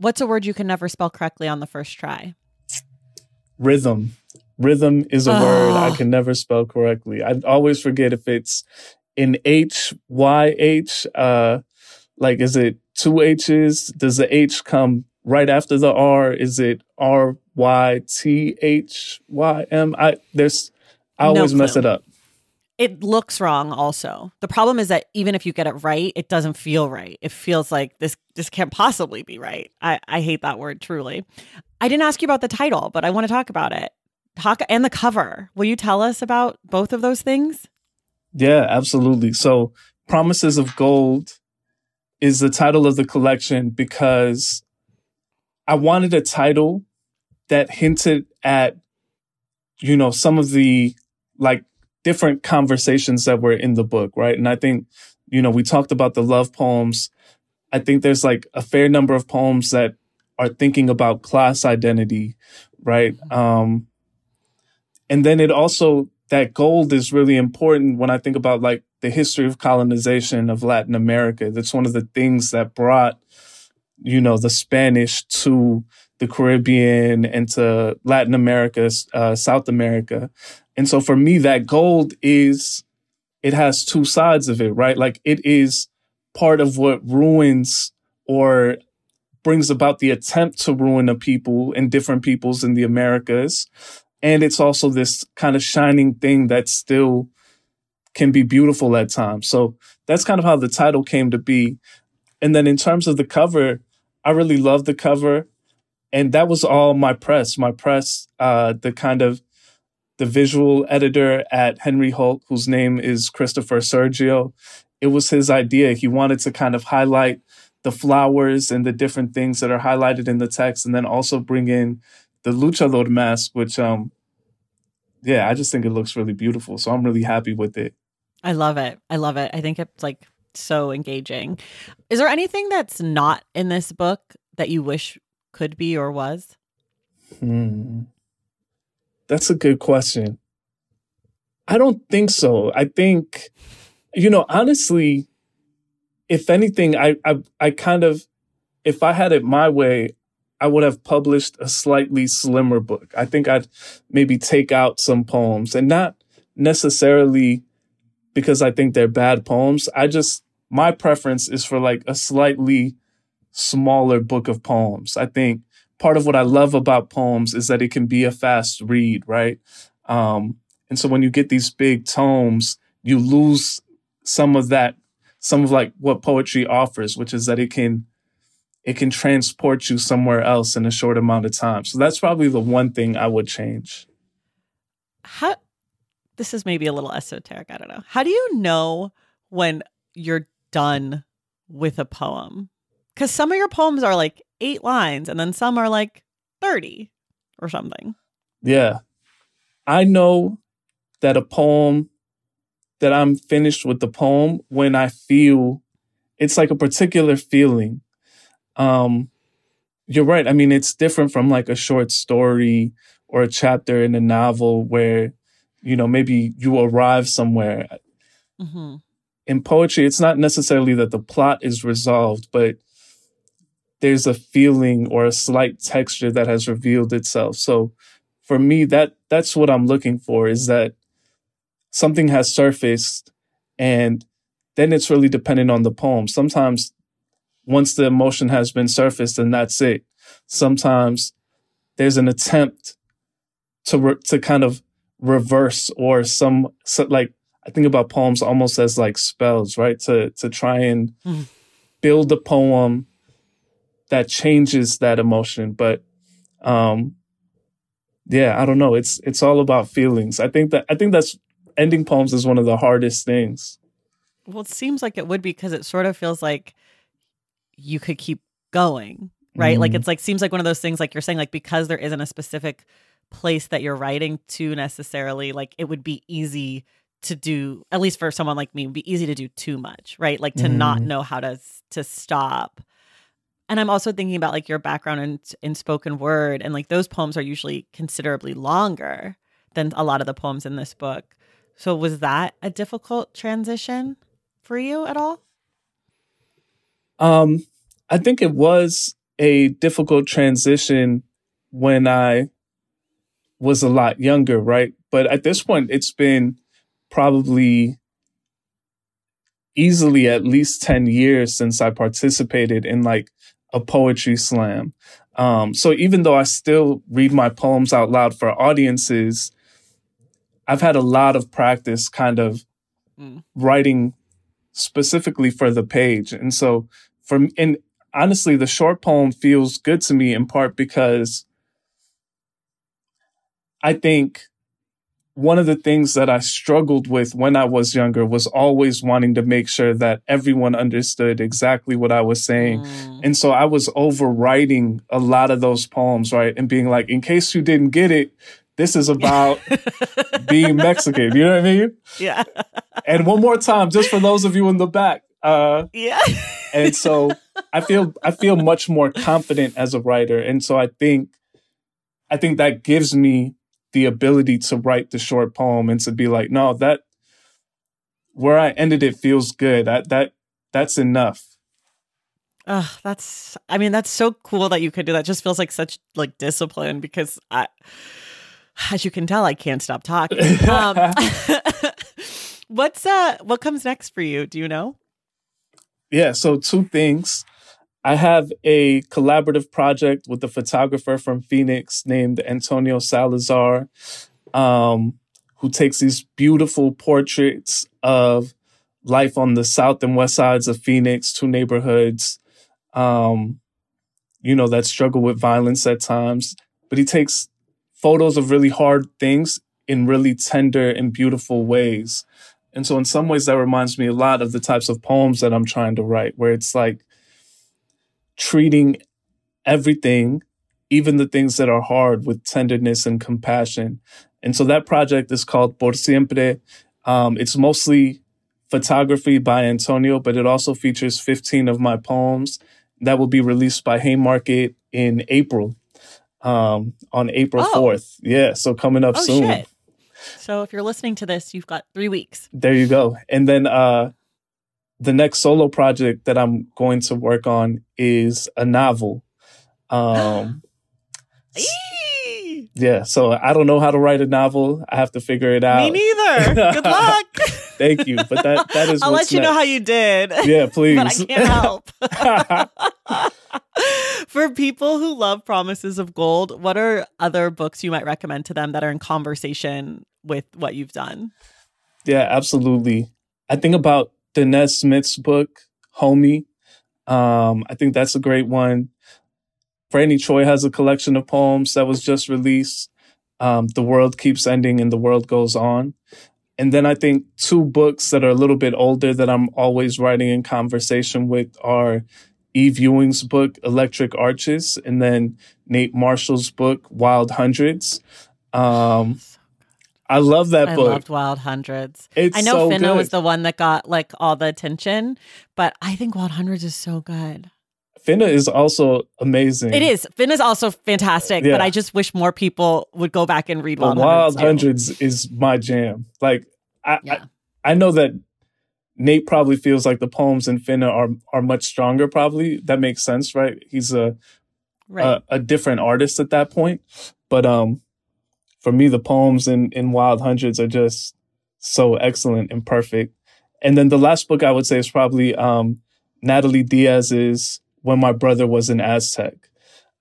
What's a word you can never spell correctly on the first try? Rhythm. Rhythm is a oh. word I can never spell correctly. I always forget if it's in H Y H. Uh, like, is it two H's? Does the H come right after the R? Is it R Y T H Y M? I there's I always mess it up it looks wrong also the problem is that even if you get it right it doesn't feel right it feels like this this can't possibly be right i i hate that word truly i didn't ask you about the title but i want to talk about it talk and the cover will you tell us about both of those things yeah absolutely so promises of gold is the title of the collection because I wanted a title that hinted at, you know, some of the like different conversations that were in the book, right? And I think, you know, we talked about the love poems. I think there's like a fair number of poems that are thinking about class identity, right? Um, and then it also, that gold is really important when I think about like the history of colonization of Latin America. That's one of the things that brought, you know, the Spanish to the Caribbean and to Latin America, uh, South America. And so for me, that gold is, it has two sides of it, right? Like it is part of what ruins or brings about the attempt to ruin a people and different peoples in the Americas. And it's also this kind of shining thing that still can be beautiful at times. So that's kind of how the title came to be. And then in terms of the cover, I really love the cover. And that was all my press. My press, uh, the kind of the visual editor at Henry Holt, whose name is Christopher Sergio. It was his idea. He wanted to kind of highlight the flowers and the different things that are highlighted in the text, and then also bring in the Lucha luchador mask, which um yeah, I just think it looks really beautiful. So I'm really happy with it. I love it. I love it. I think it's like so engaging. Is there anything that's not in this book that you wish could be or was? Hmm. That's a good question. I don't think so. I think, you know, honestly, if anything, I, I, I kind of, if I had it my way, I would have published a slightly slimmer book. I think I'd maybe take out some poems and not necessarily because I think they're bad poems. I just, my preference is for like a slightly smaller book of poems. I think part of what I love about poems is that it can be a fast read, right? Um, and so when you get these big tomes, you lose some of that, some of like what poetry offers, which is that it can, it can transport you somewhere else in a short amount of time. So that's probably the one thing I would change. How this is maybe a little esoteric. I don't know. How do you know when you're done with a poem? Because some of your poems are like eight lines and then some are like 30 or something. Yeah. I know that a poem, that I'm finished with the poem when I feel it's like a particular feeling. Um, you're right. I mean, it's different from like a short story or a chapter in a novel where you know, maybe you arrive somewhere. Mm-hmm. In poetry, it's not necessarily that the plot is resolved, but there's a feeling or a slight texture that has revealed itself. So for me, that that's what I'm looking for is that something has surfaced and then it's really dependent on the poem. Sometimes once the emotion has been surfaced and that's it. Sometimes there's an attempt to re- to kind of reverse or some so like I think about poems almost as like spells, right? To to try and mm. build a poem that changes that emotion. But um yeah, I don't know. It's it's all about feelings. I think that I think that's ending poems is one of the hardest things. Well, it seems like it would be because it sort of feels like you could keep going, right? Mm-hmm. Like it's like seems like one of those things like you're saying like because there isn't a specific place that you're writing to necessarily like it would be easy to do at least for someone like me would be easy to do too much right like to mm. not know how to to stop and i'm also thinking about like your background in in spoken word and like those poems are usually considerably longer than a lot of the poems in this book so was that a difficult transition for you at all um i think it was a difficult transition when i was a lot younger, right? But at this point, it's been probably easily at least 10 years since I participated in like a poetry slam. Um, so even though I still read my poems out loud for audiences, I've had a lot of practice kind of mm. writing specifically for the page. And so for and honestly, the short poem feels good to me in part because I think one of the things that I struggled with when I was younger was always wanting to make sure that everyone understood exactly what I was saying. Mm. And so I was overwriting a lot of those poems, right? And being like, in case you didn't get it, this is about being Mexican. You know what I mean? Yeah. and one more time, just for those of you in the back. Uh, yeah. and so I feel I feel much more confident as a writer. And so I think I think that gives me the ability to write the short poem and to be like, no, that where I ended it feels good. That that that's enough. Oh, that's I mean, that's so cool that you could do that. Just feels like such like discipline because I as you can tell, I can't stop talking. Um, what's uh what comes next for you? Do you know? Yeah, so two things. I have a collaborative project with a photographer from Phoenix named Antonio Salazar, um, who takes these beautiful portraits of life on the south and west sides of Phoenix, two neighborhoods, um, you know, that struggle with violence at times. But he takes photos of really hard things in really tender and beautiful ways. And so, in some ways, that reminds me a lot of the types of poems that I'm trying to write, where it's like treating everything, even the things that are hard, with tenderness and compassion. And so that project is called Por Siempre. Um, it's mostly photography by Antonio, but it also features 15 of my poems that will be released by Haymarket in April, um, on April oh. 4th. Yeah, so coming up oh, soon. Shit. So if you're listening to this, you've got three weeks. There you go. And then uh, the next solo project that I'm going to work on is a novel. Um, yeah, so I don't know how to write a novel. I have to figure it out. Me neither. Good luck. Thank you, but that that is. I'll let you next. know how you did. Yeah, please. but I can't help. For people who love Promises of Gold, what are other books you might recommend to them that are in conversation with what you've done? Yeah, absolutely. I think about Danez Smith's book, Homie. Um, I think that's a great one. Franny Choi has a collection of poems that was just released. Um, the world keeps ending and the world goes on. And then I think two books that are a little bit older that I'm always writing in conversation with are Eve Ewing's book, Electric Arches, and then Nate Marshall's book, Wild Hundreds. Um, I love that I book. I loved Wild Hundreds. It's I know so Finna good. was the one that got like all the attention, but I think Wild Hundreds is so good. Finna is also amazing. It is. Finna is also fantastic, yeah. but I just wish more people would go back and read Wild, Wild Hundreds. Hundreds is my jam. Like I, yeah. I, I know that Nate probably feels like the poems in Finna are are much stronger. Probably that makes sense, right? He's a right. a, a different artist at that point, but um, for me, the poems in, in Wild Hundreds are just so excellent and perfect. And then the last book I would say is probably um, Natalie Diaz's When My Brother Was an Aztec,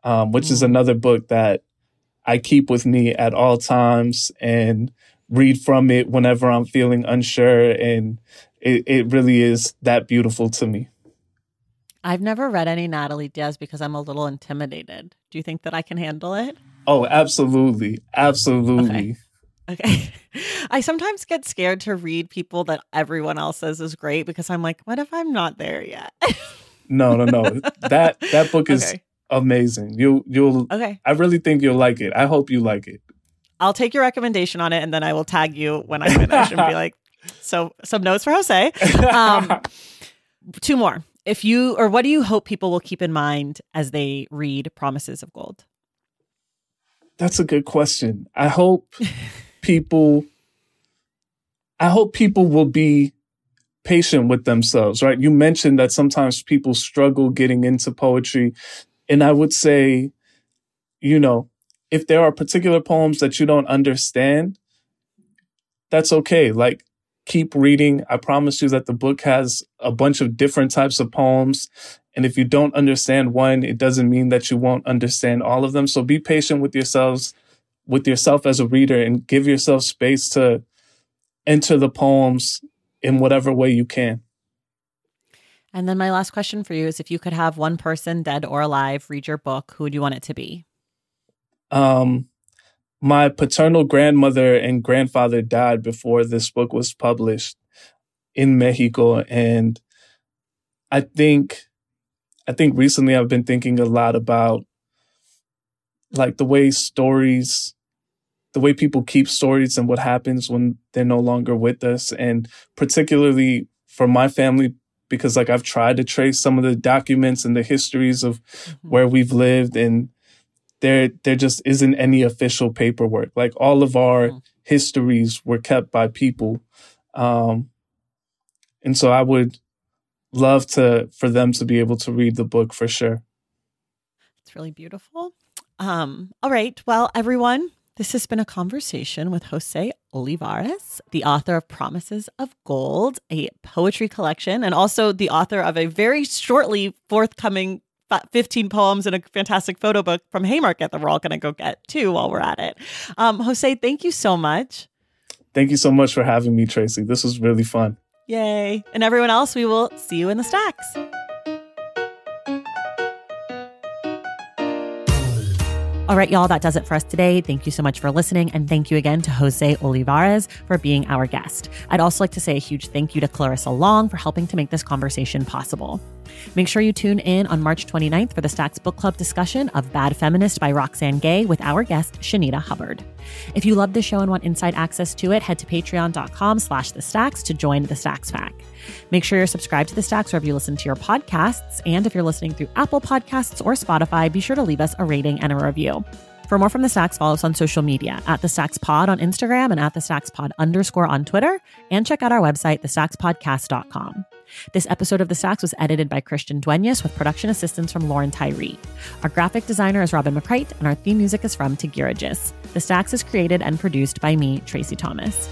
um, which mm. is another book that I keep with me at all times and read from it whenever I'm feeling unsure. And it, it really is that beautiful to me. I've never read any Natalie Diaz because I'm a little intimidated. Do you think that I can handle it? Oh, absolutely. Absolutely. Okay. okay. I sometimes get scared to read people that everyone else says is great because I'm like, what if I'm not there yet? no, no, no. That that book is okay. amazing. You you'll Okay. I really think you'll like it. I hope you like it. I'll take your recommendation on it and then I will tag you when I finish and be like, so some notes for José. Um, two more. If you or what do you hope people will keep in mind as they read Promises of Gold? That's a good question. I hope people I hope people will be patient with themselves, right? You mentioned that sometimes people struggle getting into poetry. And I would say, you know, if there are particular poems that you don't understand, that's okay. Like, keep reading. I promise you that the book has a bunch of different types of poems and if you don't understand one, it doesn't mean that you won't understand all of them. So be patient with yourselves, with yourself as a reader, and give yourself space to enter the poems in whatever way you can. And then my last question for you is if you could have one person, dead or alive, read your book, who would you want it to be? Um, my paternal grandmother and grandfather died before this book was published in Mexico. And I think, I think recently I've been thinking a lot about like the way stories, the way people keep stories and what happens when they're no longer with us. And particularly for my family, because like I've tried to trace some of the documents and the histories of mm-hmm. where we've lived and there there just isn't any official paperwork. Like all of our mm-hmm. histories were kept by people. Um and so I would love to for them to be able to read the book for sure. It's really beautiful. Um, all right. Well, everyone, this has been a conversation with José Olivarez, the author of Promises of Gold, a poetry collection, and also the author of a very shortly forthcoming 15 poems and a fantastic photo book from Haymarket that we're all going to go get too while we're at it. Um, José, thank you so much. Thank you so much for having me, Tracy. This was really fun. Yay. And everyone else, we will see you in the stacks. All right, y'all, that does it for us today. Thank you so much for listening. And thank you again to José Olivarez for being our guest. I'd also like to say a huge thank you to Clarissa Long for helping to make this conversation possible. Make sure you tune in on March 29th for the Stacks Book Club discussion of Bad Feminist by Roxane Gay with our guest, Shanita Hubbard. If you love the show and want inside access to it, head to patreon.com slash the stacks to join the Stacks Pack. Make sure you're subscribed to the Stacks wherever you listen to your podcasts. And if you're listening through Apple Podcasts or Spotify, be sure to leave us a rating and a review. For more from the Stacks, follow us on social media at the Stacks Pod on Instagram and at the Stacks Pod underscore on Twitter, and check out our website, thestackspodcast.com. This episode of The Stacks was edited by Christian Duenas with production assistance from Lauren Tyree. Our graphic designer is Robin McCrite, and our theme music is from Tagirijus. The Stacks is created and produced by me, Tracy Thomas.